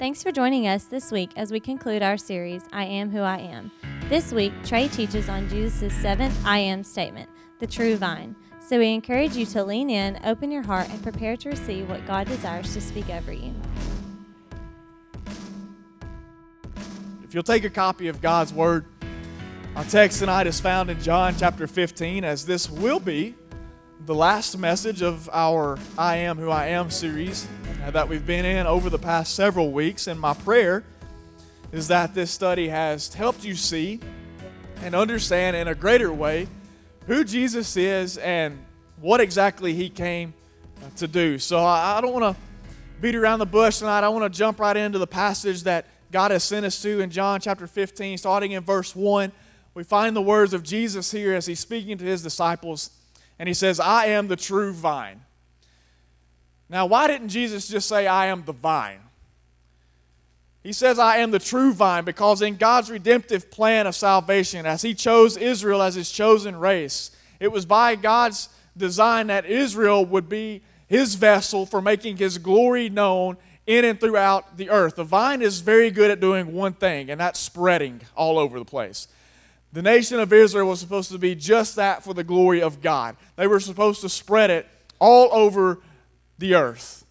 Thanks for joining us this week as we conclude our series, I Am Who I Am. This week, Trey teaches on Jesus' seventh I Am statement, the true vine. So we encourage you to lean in, open your heart, and prepare to receive what God desires to speak over you. If you'll take a copy of God's Word, our text tonight is found in John chapter 15, as this will be the last message of our I Am Who I Am series that we've been in over the past several weeks. And my prayer is that this study has helped you see and understand in a greater way who Jesus is and what exactly he came to do. So I don't want to beat around the bush tonight. I want to jump right into the passage that God has sent us to in John chapter 15, starting in verse 1. We find the words of Jesus here as he's speaking to his disciples, and he says, I am the true vine. Now, why didn't Jesus just say, I am the vine? He says, I am the true vine because in God's redemptive plan of salvation, as He chose Israel as His chosen race, it was by God's design that Israel would be His vessel for making His glory known in and throughout the earth. The vine is very good at doing one thing, and that's spreading all over the place. The nation of Israel was supposed to be just that for the glory of God. They were supposed to spread it all over the earth.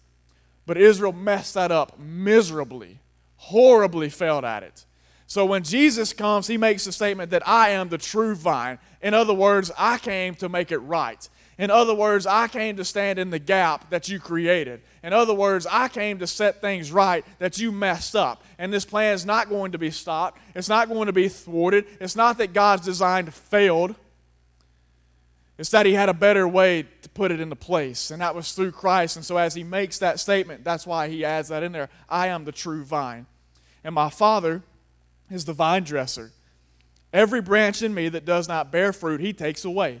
But Israel messed that up miserably, horribly failed at it. So when Jesus comes, he makes the statement that I am the true vine. In other words, I came to make it right. In other words, I came to stand in the gap that you created. In other words, I came to set things right that you messed up. And this plan is not going to be stopped. It's not going to be thwarted. It's not that God's design failed. It's that He had a better way to put it into place, and that was through Christ. And so, as He makes that statement, that's why He adds that in there I am the true vine, and my Father is the vine dresser. Every branch in me that does not bear fruit, He takes away.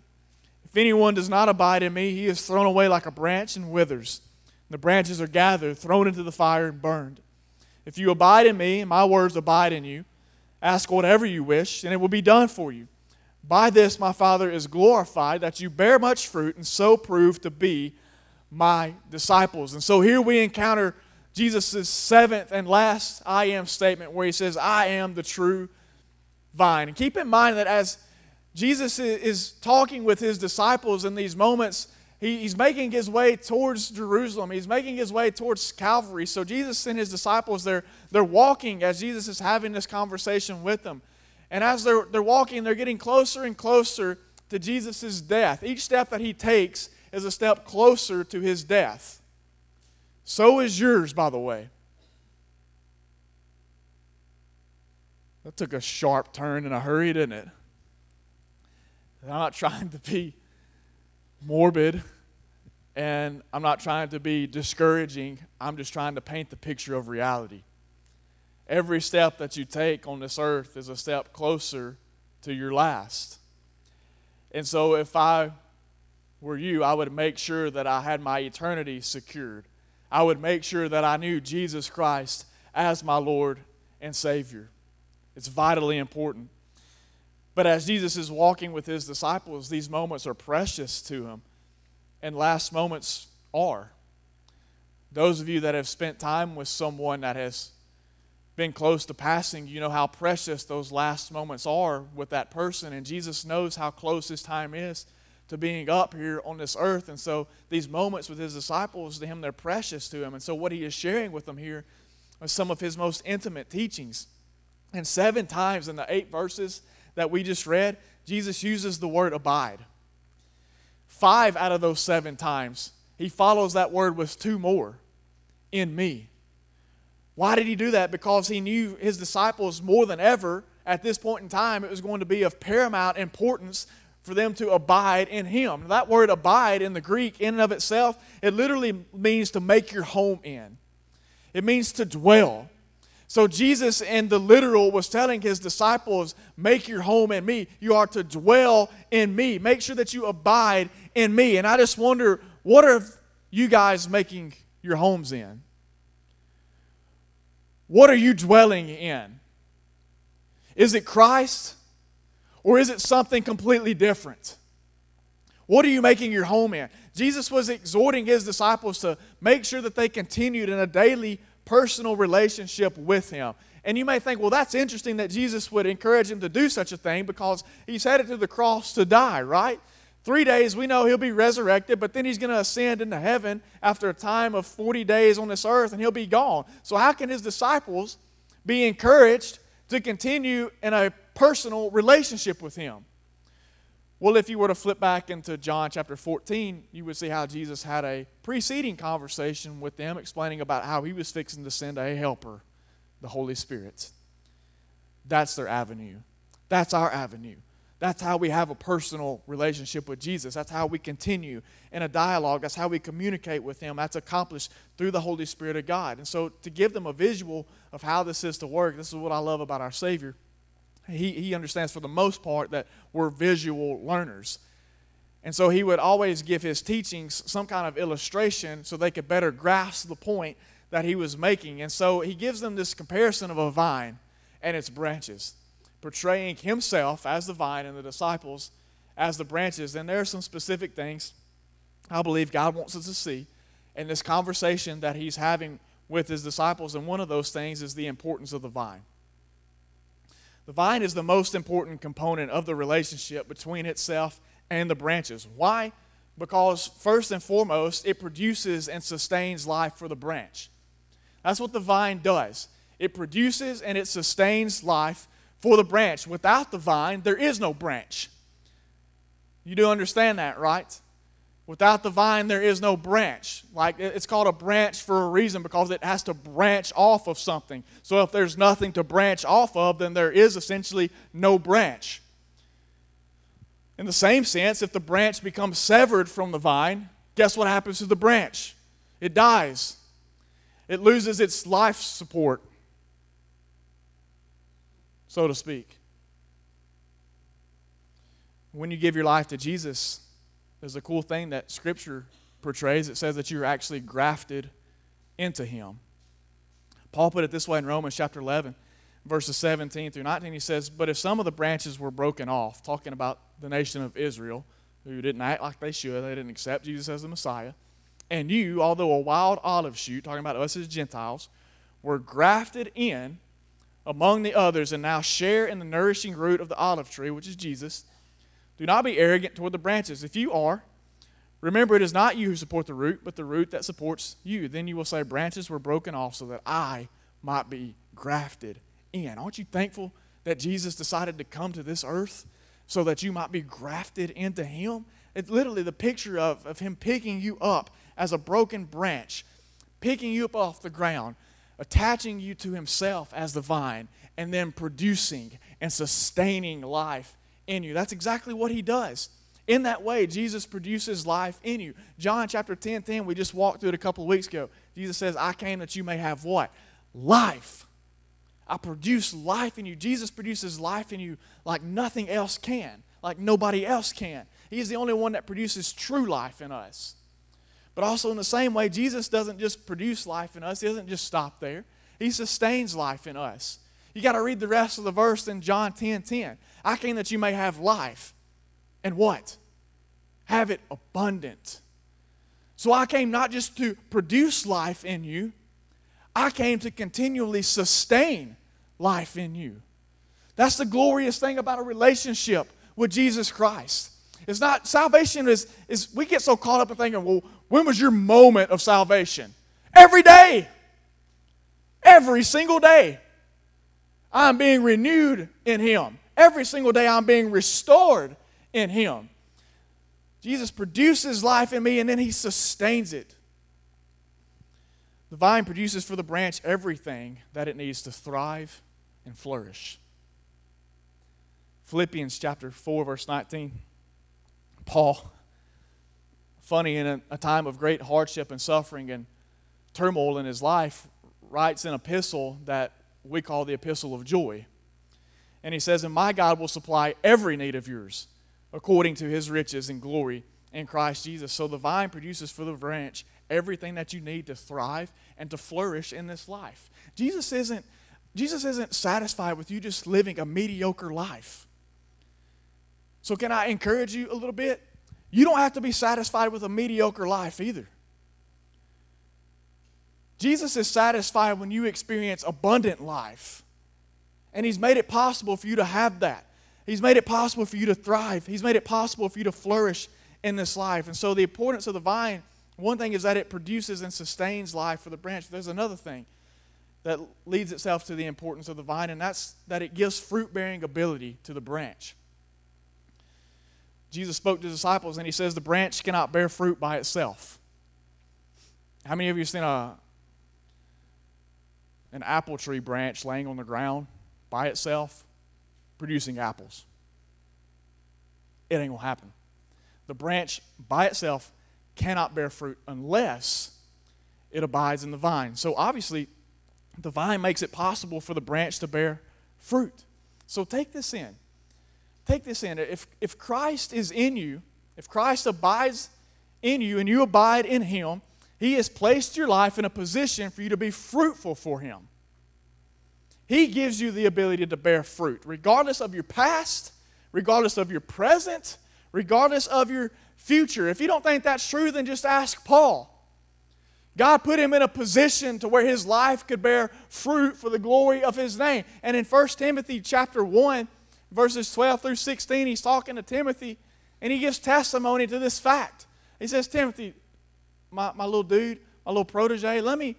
If anyone does not abide in me, he is thrown away like a branch and withers. The branches are gathered, thrown into the fire, and burned. If you abide in me, and my words abide in you, ask whatever you wish, and it will be done for you. By this my Father is glorified, that you bear much fruit, and so prove to be my disciples. And so here we encounter Jesus' seventh and last I am statement, where he says, I am the true vine. And keep in mind that as Jesus is talking with his disciples in these moments. he's making his way towards Jerusalem. He's making his way towards Calvary. So Jesus and his disciples, they're, they're walking as Jesus is having this conversation with them. And as they're, they're walking, they're getting closer and closer to Jesus' death. Each step that he takes is a step closer to his death. So is yours, by the way. That took a sharp turn in a hurry, didn't it? I'm not trying to be morbid and I'm not trying to be discouraging. I'm just trying to paint the picture of reality. Every step that you take on this earth is a step closer to your last. And so, if I were you, I would make sure that I had my eternity secured. I would make sure that I knew Jesus Christ as my Lord and Savior. It's vitally important. But as Jesus is walking with his disciples, these moments are precious to him. And last moments are. Those of you that have spent time with someone that has been close to passing, you know how precious those last moments are with that person. And Jesus knows how close his time is to being up here on this earth. And so these moments with his disciples, to him, they're precious to him. And so what he is sharing with them here are some of his most intimate teachings. And seven times in the eight verses that we just read, Jesus uses the word abide. Five out of those seven times, he follows that word with two more in me. Why did he do that? Because he knew his disciples more than ever at this point in time, it was going to be of paramount importance for them to abide in him. That word abide in the Greek, in and of itself, it literally means to make your home in, it means to dwell. So Jesus in the literal was telling his disciples, make your home in me. You are to dwell in me. Make sure that you abide in me. And I just wonder, what are you guys making your homes in? What are you dwelling in? Is it Christ or is it something completely different? What are you making your home in? Jesus was exhorting his disciples to make sure that they continued in a daily personal relationship with Him. And you may think, well, that's interesting that Jesus would encourage him to do such a thing because he's headed to the cross to die, right? Three days, we know he'll be resurrected, but then he's going to ascend into heaven after a time of 40 days on this earth and he'll be gone. So, how can his disciples be encouraged to continue in a personal relationship with him? Well, if you were to flip back into John chapter 14, you would see how Jesus had a preceding conversation with them explaining about how he was fixing to send a helper, the Holy Spirit. That's their avenue. That's our avenue. That's how we have a personal relationship with Jesus. That's how we continue in a dialogue. That's how we communicate with Him. That's accomplished through the Holy Spirit of God. And so, to give them a visual of how this is to work, this is what I love about our Savior he, he understands for the most part that we're visual learners. And so he would always give his teachings some kind of illustration so they could better grasp the point that he was making. And so he gives them this comparison of a vine and its branches, portraying himself as the vine and the disciples as the branches. And there are some specific things I believe God wants us to see in this conversation that he's having with his disciples. And one of those things is the importance of the vine. The vine is the most important component of the relationship between itself and the branches. Why? Because, first and foremost, it produces and sustains life for the branch. That's what the vine does. It produces and it sustains life for the branch. Without the vine, there is no branch. You do understand that, right? Without the vine, there is no branch. Like it's called a branch for a reason because it has to branch off of something. So if there's nothing to branch off of, then there is essentially no branch. In the same sense, if the branch becomes severed from the vine, guess what happens to the branch? It dies, it loses its life support, so to speak. When you give your life to Jesus, there's a cool thing that Scripture portrays. It says that you're actually grafted into Him. Paul put it this way in Romans chapter 11, verses 17 through 19. He says, But if some of the branches were broken off, talking about the nation of Israel, who didn't act like they should, they didn't accept Jesus as the Messiah, and you, although a wild olive shoot, talking about us as Gentiles, were grafted in among the others and now share in the nourishing root of the olive tree, which is Jesus do not be arrogant toward the branches. If you are, remember it is not you who support the root, but the root that supports you. Then you will say, Branches were broken off so that I might be grafted in. Aren't you thankful that Jesus decided to come to this earth so that you might be grafted into Him? It's literally the picture of, of Him picking you up as a broken branch, picking you up off the ground, attaching you to Himself as the vine, and then producing and sustaining life in you. That's exactly what he does. In that way, Jesus produces life in you. John chapter 10 10, we just walked through it a couple of weeks ago. Jesus says, I came that you may have what? Life. I produce life in you. Jesus produces life in you like nothing else can, like nobody else can. He's the only one that produces true life in us. But also, in the same way, Jesus doesn't just produce life in us, He doesn't just stop there. He sustains life in us. You got to read the rest of the verse in John 10 10. I came that you may have life. And what? Have it abundant. So I came not just to produce life in you, I came to continually sustain life in you. That's the glorious thing about a relationship with Jesus Christ. It's not salvation is, is we get so caught up in thinking, well, when was your moment of salvation? Every day. Every single day. I'm being renewed in Him. Every single day, I'm being restored in Him. Jesus produces life in me and then He sustains it. The vine produces for the branch everything that it needs to thrive and flourish. Philippians chapter 4, verse 19. Paul, funny, in a, a time of great hardship and suffering and turmoil in his life, writes an epistle that we call the epistle of joy. And he says, And my God will supply every need of yours according to his riches and glory in Christ Jesus. So the vine produces for the branch everything that you need to thrive and to flourish in this life. Jesus isn't, Jesus isn't satisfied with you just living a mediocre life. So, can I encourage you a little bit? You don't have to be satisfied with a mediocre life either. Jesus is satisfied when you experience abundant life. And He's made it possible for you to have that. He's made it possible for you to thrive. He's made it possible for you to flourish in this life. And so, the importance of the vine one thing is that it produces and sustains life for the branch. There's another thing that leads itself to the importance of the vine, and that's that it gives fruit bearing ability to the branch. Jesus spoke to disciples and he says the branch cannot bear fruit by itself. How many of you have seen a, an apple tree branch laying on the ground by itself producing apples? It ain't gonna happen. The branch by itself cannot bear fruit unless it abides in the vine. So obviously, the vine makes it possible for the branch to bear fruit. So take this in. Take this in. If, if Christ is in you, if Christ abides in you and you abide in him, he has placed your life in a position for you to be fruitful for him. He gives you the ability to bear fruit, regardless of your past, regardless of your present, regardless of your future. If you don't think that's true, then just ask Paul. God put him in a position to where his life could bear fruit for the glory of his name. And in 1 Timothy chapter 1, verses 12 through 16, he's talking to Timothy and he gives testimony to this fact. He says, Timothy, my, my little dude, my little protege, let me,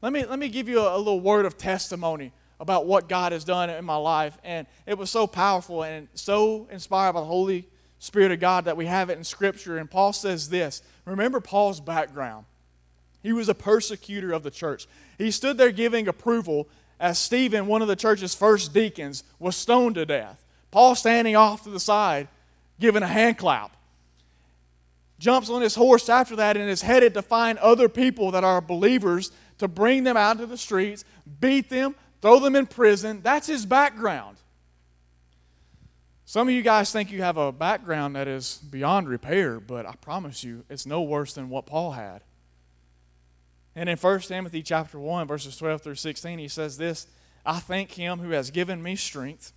let me, let me give you a, a little word of testimony about what God has done in my life. And it was so powerful and so inspired by the Holy Spirit of God that we have it in Scripture. And Paul says this remember Paul's background. He was a persecutor of the church. He stood there giving approval as Stephen, one of the church's first deacons, was stoned to death. Paul standing off to the side, giving a hand clap. Jumps on his horse after that and is headed to find other people that are believers to bring them out to the streets, beat them, throw them in prison. That's his background. Some of you guys think you have a background that is beyond repair, but I promise you, it's no worse than what Paul had. And in 1 Timothy chapter 1, verses 12 through 16, he says this I thank him who has given me strength,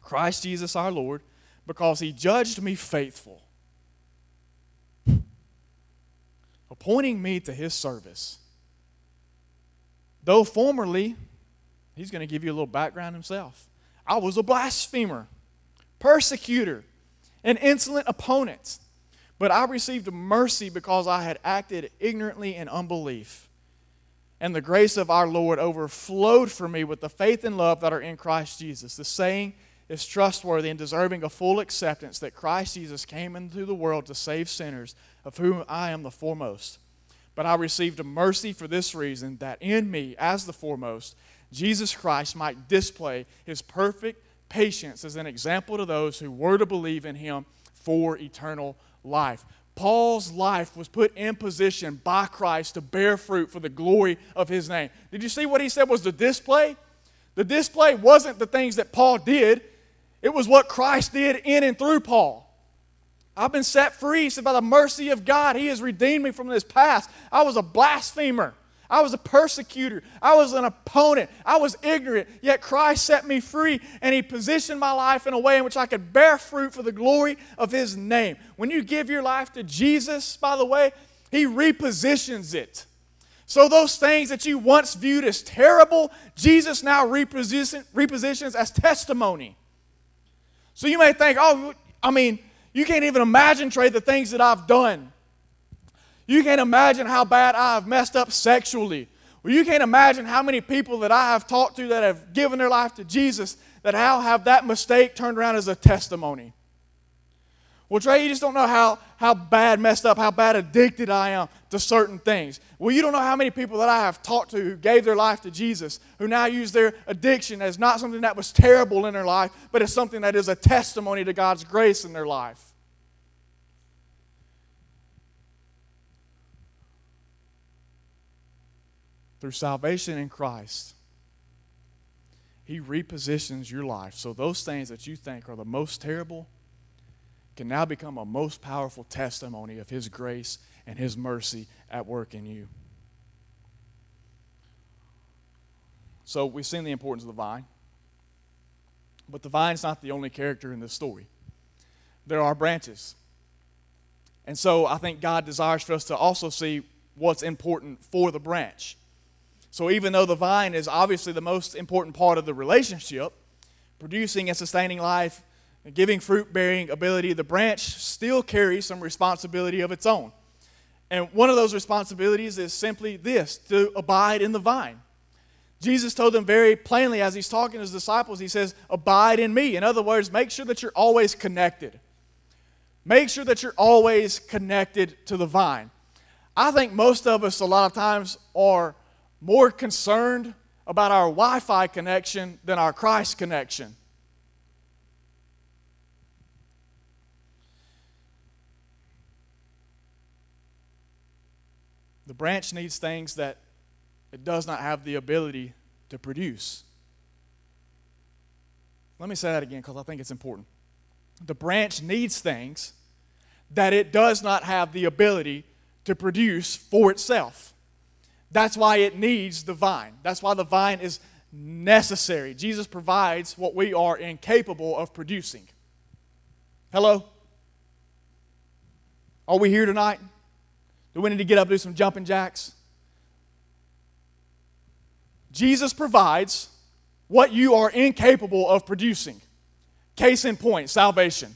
Christ Jesus our Lord, because he judged me faithful, appointing me to his service. Though formerly, he's going to give you a little background himself. I was a blasphemer persecutor, an insolent opponent. But I received mercy because I had acted ignorantly in unbelief. And the grace of our Lord overflowed for me with the faith and love that are in Christ Jesus. The saying is trustworthy and deserving of full acceptance that Christ Jesus came into the world to save sinners, of whom I am the foremost. But I received a mercy for this reason that in me, as the foremost, Jesus Christ might display his perfect patience as an example to those who were to believe in him for eternal life. Paul's life was put in position by Christ to bear fruit for the glory of his name. Did you see what he said was the display? The display wasn't the things that Paul did, it was what Christ did in and through Paul. I've been set free, by the mercy of God, He has redeemed me from this past. I was a blasphemer. I was a persecutor. I was an opponent. I was ignorant. Yet Christ set me free and He positioned my life in a way in which I could bear fruit for the glory of His name. When you give your life to Jesus, by the way, He repositions it. So, those things that you once viewed as terrible, Jesus now reposition, repositions as testimony. So, you may think, oh, I mean, you can't even imagine, Trey, the things that I've done. You can't imagine how bad I have messed up sexually. Well, you can't imagine how many people that I have talked to that have given their life to Jesus that how have that mistake turned around as a testimony. Well, Trey, you just don't know how, how bad messed up, how bad addicted I am to certain things. Well, you don't know how many people that I have talked to who gave their life to Jesus, who now use their addiction as not something that was terrible in their life, but as something that is a testimony to God's grace in their life. Through salvation in Christ, He repositions your life so those things that you think are the most terrible can now become a most powerful testimony of His grace and His mercy at work in you. So we've seen the importance of the vine. But the vine's not the only character in this story. There are branches. And so I think God desires for us to also see what's important for the branch. So even though the vine is obviously the most important part of the relationship, producing and sustaining life, and giving fruit bearing ability, the branch still carries some responsibility of its own. And one of those responsibilities is simply this to abide in the vine. Jesus told them very plainly as he's talking to his disciples, he says, Abide in me. In other words, make sure that you're always connected. Make sure that you're always connected to the vine. I think most of us, a lot of times, are more concerned about our Wi Fi connection than our Christ connection. The branch needs things that it does not have the ability to produce. Let me say that again because I think it's important. The branch needs things that it does not have the ability to produce for itself. That's why it needs the vine. That's why the vine is necessary. Jesus provides what we are incapable of producing. Hello? Are we here tonight? Do we need to get up and do some jumping jacks? Jesus provides what you are incapable of producing. Case in point, salvation.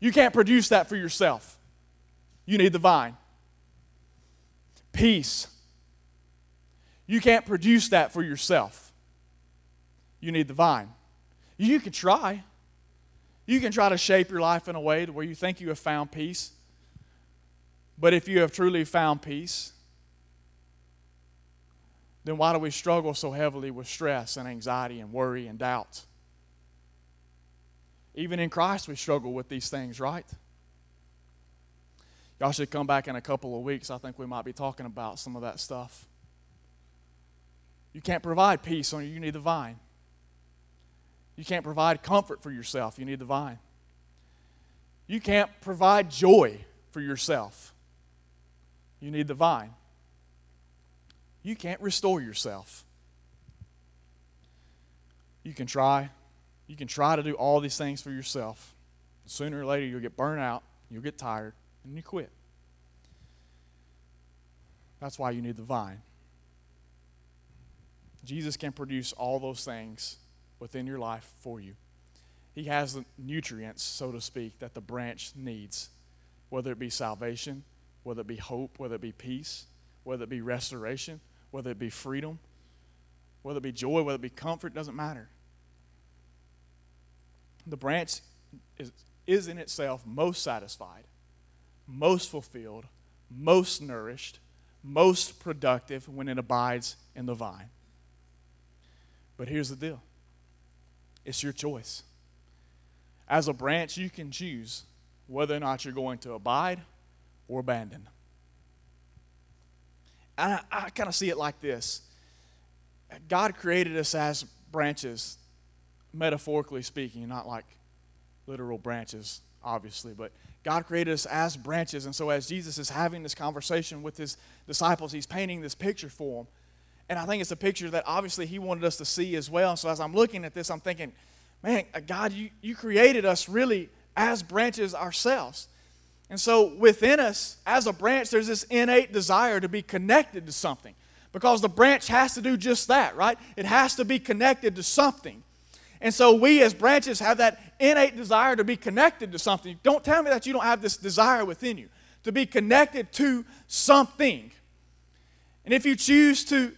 You can't produce that for yourself. You need the vine. Peace. You can't produce that for yourself. You need the vine. You can try. You can try to shape your life in a way to where you think you have found peace. But if you have truly found peace, then why do we struggle so heavily with stress and anxiety and worry and doubt? Even in Christ, we struggle with these things, right? Y'all should come back in a couple of weeks. I think we might be talking about some of that stuff. You can't provide peace on you, you need the vine. You can't provide comfort for yourself, you need the vine. You can't provide joy for yourself, you need the vine. You can't restore yourself. You can try. You can try to do all these things for yourself. Sooner or later, you'll get burned out, you'll get tired, and you quit. That's why you need the vine. Jesus can produce all those things within your life for you. He has the nutrients, so to speak, that the branch needs, whether it be salvation, whether it be hope, whether it be peace, whether it be restoration, whether it be freedom, whether it be joy, whether it be comfort, doesn't matter. The branch is, is in itself most satisfied, most fulfilled, most nourished, most productive when it abides in the vine. But here's the deal it's your choice. As a branch, you can choose whether or not you're going to abide or abandon. And I, I kind of see it like this God created us as branches, metaphorically speaking, not like literal branches, obviously, but God created us as branches. And so, as Jesus is having this conversation with his disciples, he's painting this picture for them. And I think it's a picture that obviously he wanted us to see as well. So, as I'm looking at this, I'm thinking, man, uh, God, you, you created us really as branches ourselves. And so within us, as a branch, there's this innate desire to be connected to something because the branch has to do just that, right? It has to be connected to something. And so we as branches have that innate desire to be connected to something. Don't tell me that you don't have this desire within you to be connected to something. And if you choose to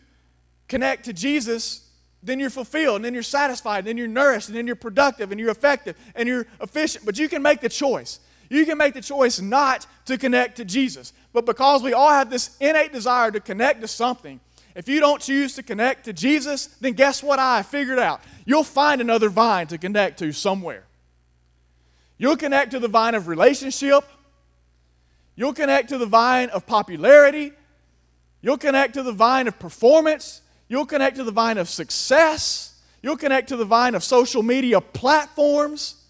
connect to Jesus, then you're fulfilled, and then you're satisfied, and then you're nourished, and then you're productive, and you're effective, and you're efficient. But you can make the choice. You can make the choice not to connect to Jesus. But because we all have this innate desire to connect to something, if you don't choose to connect to Jesus, then guess what I figured out? You'll find another vine to connect to somewhere. You'll connect to the vine of relationship. You'll connect to the vine of popularity. You'll connect to the vine of performance. You'll connect to the vine of success. You'll connect to the vine of social media platforms.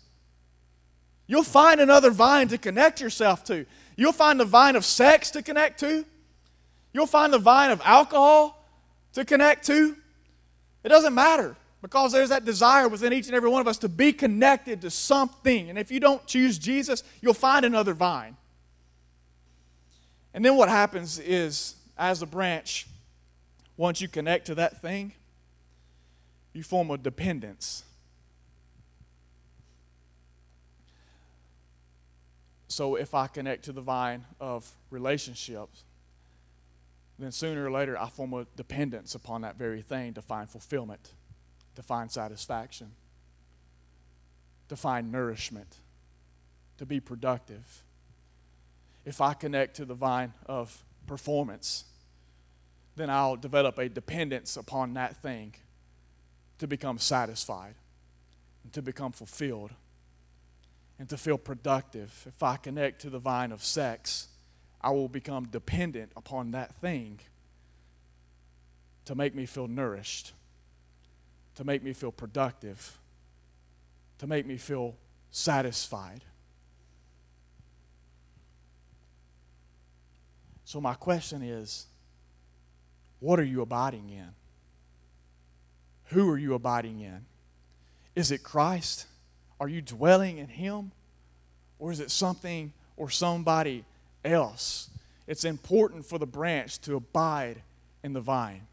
You'll find another vine to connect yourself to. You'll find the vine of sex to connect to. You'll find the vine of alcohol to connect to. It doesn't matter because there's that desire within each and every one of us to be connected to something. And if you don't choose Jesus, you'll find another vine. And then what happens is, as a branch, once you connect to that thing, you form a dependence. So if I connect to the vine of relationships, then sooner or later I form a dependence upon that very thing to find fulfillment, to find satisfaction, to find nourishment, to be productive. If I connect to the vine of performance, then I'll develop a dependence upon that thing to become satisfied and to become fulfilled and to feel productive. If I connect to the vine of sex, I will become dependent upon that thing to make me feel nourished, to make me feel productive, to make me feel satisfied. So, my question is what are you abiding in? Who are you abiding in? Is it Christ? Are you dwelling in Him? Or is it something or somebody else? It's important for the branch to abide in the vine,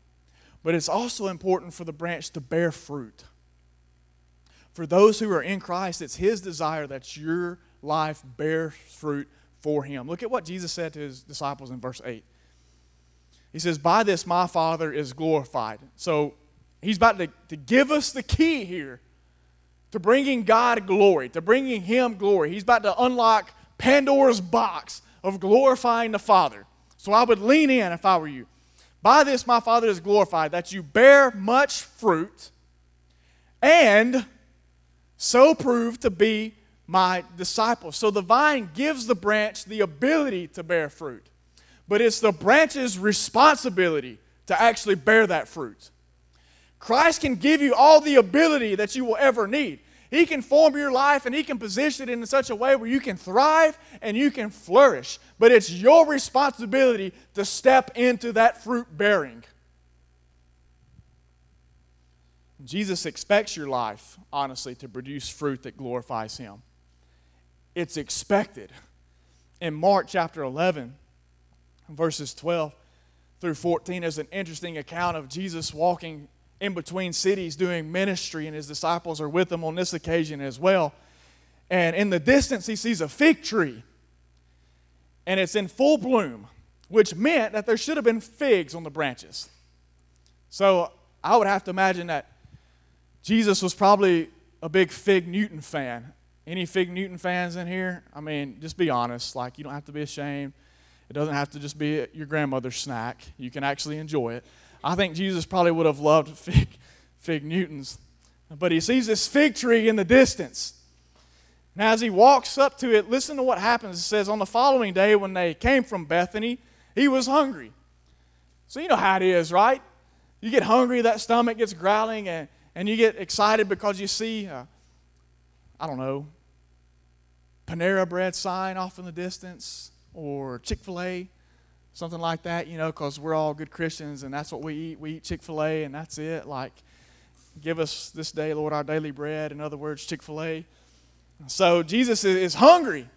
but it's also important for the branch to bear fruit. For those who are in Christ, it's His desire that your life bear fruit for Him. Look at what Jesus said to His disciples in verse 8. He says, By this my Father is glorified. So he's about to, to give us the key here to bringing God glory, to bringing Him glory. He's about to unlock Pandora's box of glorifying the Father. So I would lean in if I were you. By this my Father is glorified, that you bear much fruit and so prove to be my disciples. So the vine gives the branch the ability to bear fruit but it's the branch's responsibility to actually bear that fruit. Christ can give you all the ability that you will ever need. He can form your life and He can position it in such a way where you can thrive and you can flourish. But it's your responsibility to step into that fruit bearing. Jesus expects your life, honestly, to produce fruit that glorifies Him. It's expected. In Mark chapter 11, verses 12 through 14 is an interesting account of Jesus walking in between cities doing ministry, and his disciples are with him on this occasion as well. And in the distance, he sees a fig tree, and it's in full bloom, which meant that there should have been figs on the branches. So I would have to imagine that Jesus was probably a big Fig Newton fan. Any Fig Newton fans in here? I mean, just be honest. Like, you don't have to be ashamed. It doesn't have to just be your grandmother's snack. You can actually enjoy it. I think Jesus probably would have loved fig, fig Newtons. But he sees this fig tree in the distance. Now, as he walks up to it, listen to what happens. It says, On the following day, when they came from Bethany, he was hungry. So, you know how it is, right? You get hungry, that stomach gets growling, and, and you get excited because you see, uh, I don't know, Panera Bread sign off in the distance, or Chick fil A, something like that, you know, because we're all good Christians and that's what we eat. We eat Chick fil A and that's it. Like, give us this day, Lord, our daily bread. In other words, Chick fil A. So Jesus is hungry.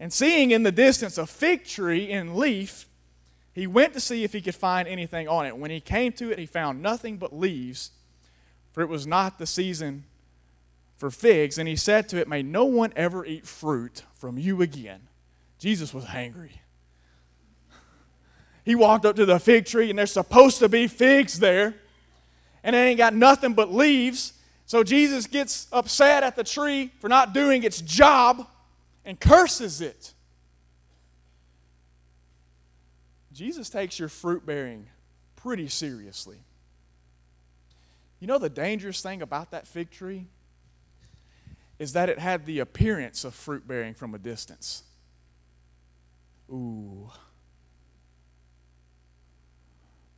And seeing in the distance a fig tree in leaf, he went to see if he could find anything on it. When he came to it, he found nothing but leaves, for it was not the season for figs. And he said to it, May no one ever eat fruit from you again. Jesus was hangry. He walked up to the fig tree, and there's supposed to be figs there, and it ain't got nothing but leaves. So Jesus gets upset at the tree for not doing its job and curses it. Jesus takes your fruit bearing pretty seriously. You know the dangerous thing about that fig tree? Is that it had the appearance of fruit bearing from a distance. Ooh.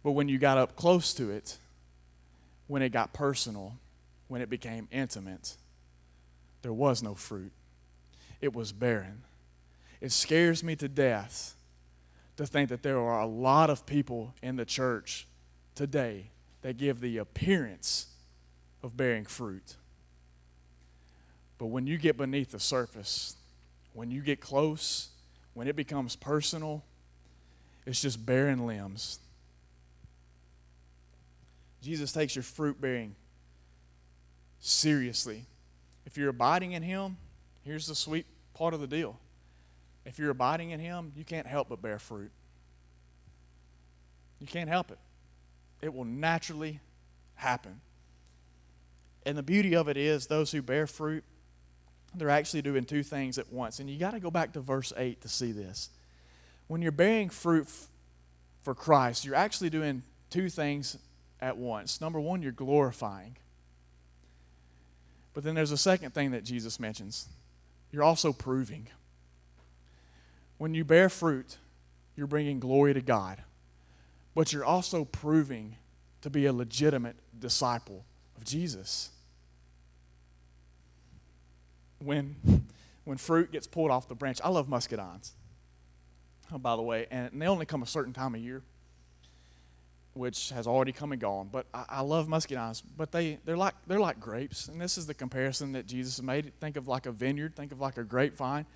But when you got up close to it, when it got personal, when it became intimate, there was no fruit. It was barren. It scares me to death to think that there are a lot of people in the church today that give the appearance of bearing fruit. But when you get beneath the surface, when you get close, when it becomes personal, it's just barren limbs. Jesus takes your fruit bearing seriously. If you're abiding in Him, here's the sweet part of the deal. If you're abiding in Him, you can't help but bear fruit. You can't help it, it will naturally happen. And the beauty of it is, those who bear fruit, they're actually doing two things at once. And you got to go back to verse 8 to see this. When you're bearing fruit f- for Christ, you're actually doing two things at once. Number one, you're glorifying. But then there's a second thing that Jesus mentions you're also proving. When you bear fruit, you're bringing glory to God, but you're also proving to be a legitimate disciple of Jesus. When, when fruit gets pulled off the branch, I love muscadines, oh, by the way, and they only come a certain time of year which has already come and gone. But I, I, love muscadines. But they, they're, like, they're like grapes. And this is the comparison that Jesus made. Think of like a vineyard, think of like a grapevine.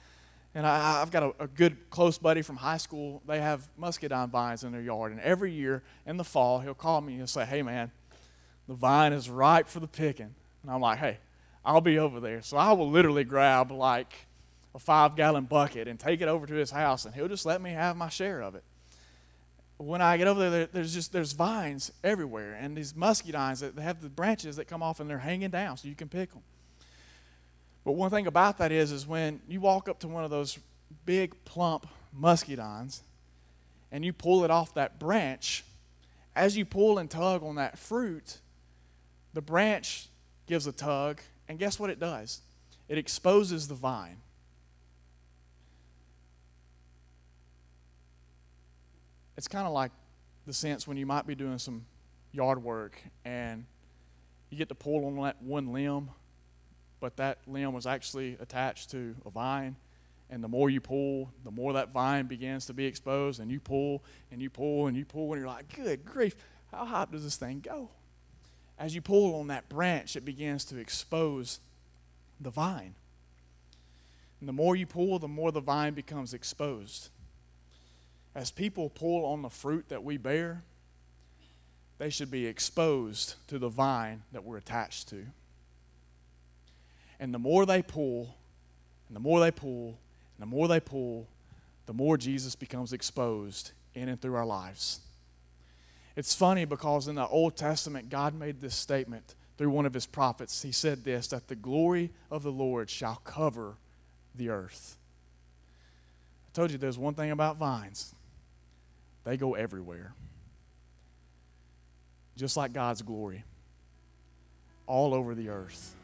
And I, have got a, a, good close buddy from high school. They have muscadine vines in their yard. And every year in the fall, he'll call me and he'll say, Hey, man, the vine is ripe for the picking. And I'm like, Hey, I'll be over there. So I will literally grab like a five gallon bucket and take it over to his house, and he'll just let me have my share of it when I get over there, there's just there's vines everywhere, and these muscadines that have the branches that come off and they're hanging down, so you can pick them. But one thing about that is, is when you walk up to one of those big plump muscadines, and you pull it off that branch, as you pull and tug on that fruit, the branch gives a tug, and guess what it does? It exposes the vine. it's kind of like the sense when you might be doing some yard work and you get to pull on that one limb, but that limb was actually attached to a vine. And the more you pull, the more that vine begins to be exposed, and you pull and you pull and you pull, and you're like, good grief, how high does this thing go? As you pull on that branch, it begins to expose the vine. And the more you pull, the more the vine becomes exposed as people pull on the fruit that we bear, they should be exposed to the vine that we're attached to. And the more they pull, and the more they pull, and the more they pull, the more Jesus becomes exposed in and through our lives. It's funny because in the Old Testament, God made this statement through one of his prophets. He said this that the glory of the Lord shall cover the earth. I told you there's one thing about vines they go everywhere. Just like God's glory, all over the earth.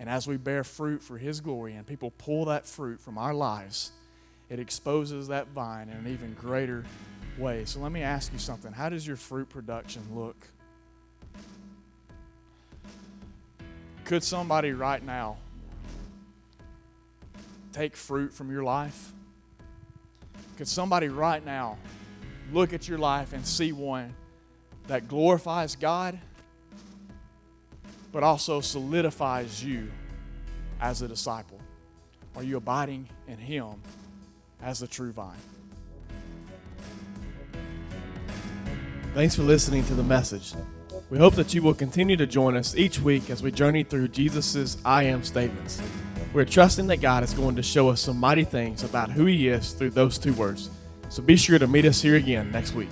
And as we bear fruit for His glory and people pull that fruit from our lives, it exposes that vine in an even greater way. So let me ask you something. How does your fruit production look? Could somebody right now take fruit from your life? Could somebody right now look at your life and see one that glorifies God, but also solidifies you as a disciple? Are you abiding in Him as the true vine? Thanks for listening to the message. We hope that you will continue to join us each week as we journey through Jesus' I am statements. We're trusting that God is going to show us some mighty things about who He is through those two words. So be sure to meet us here again next week.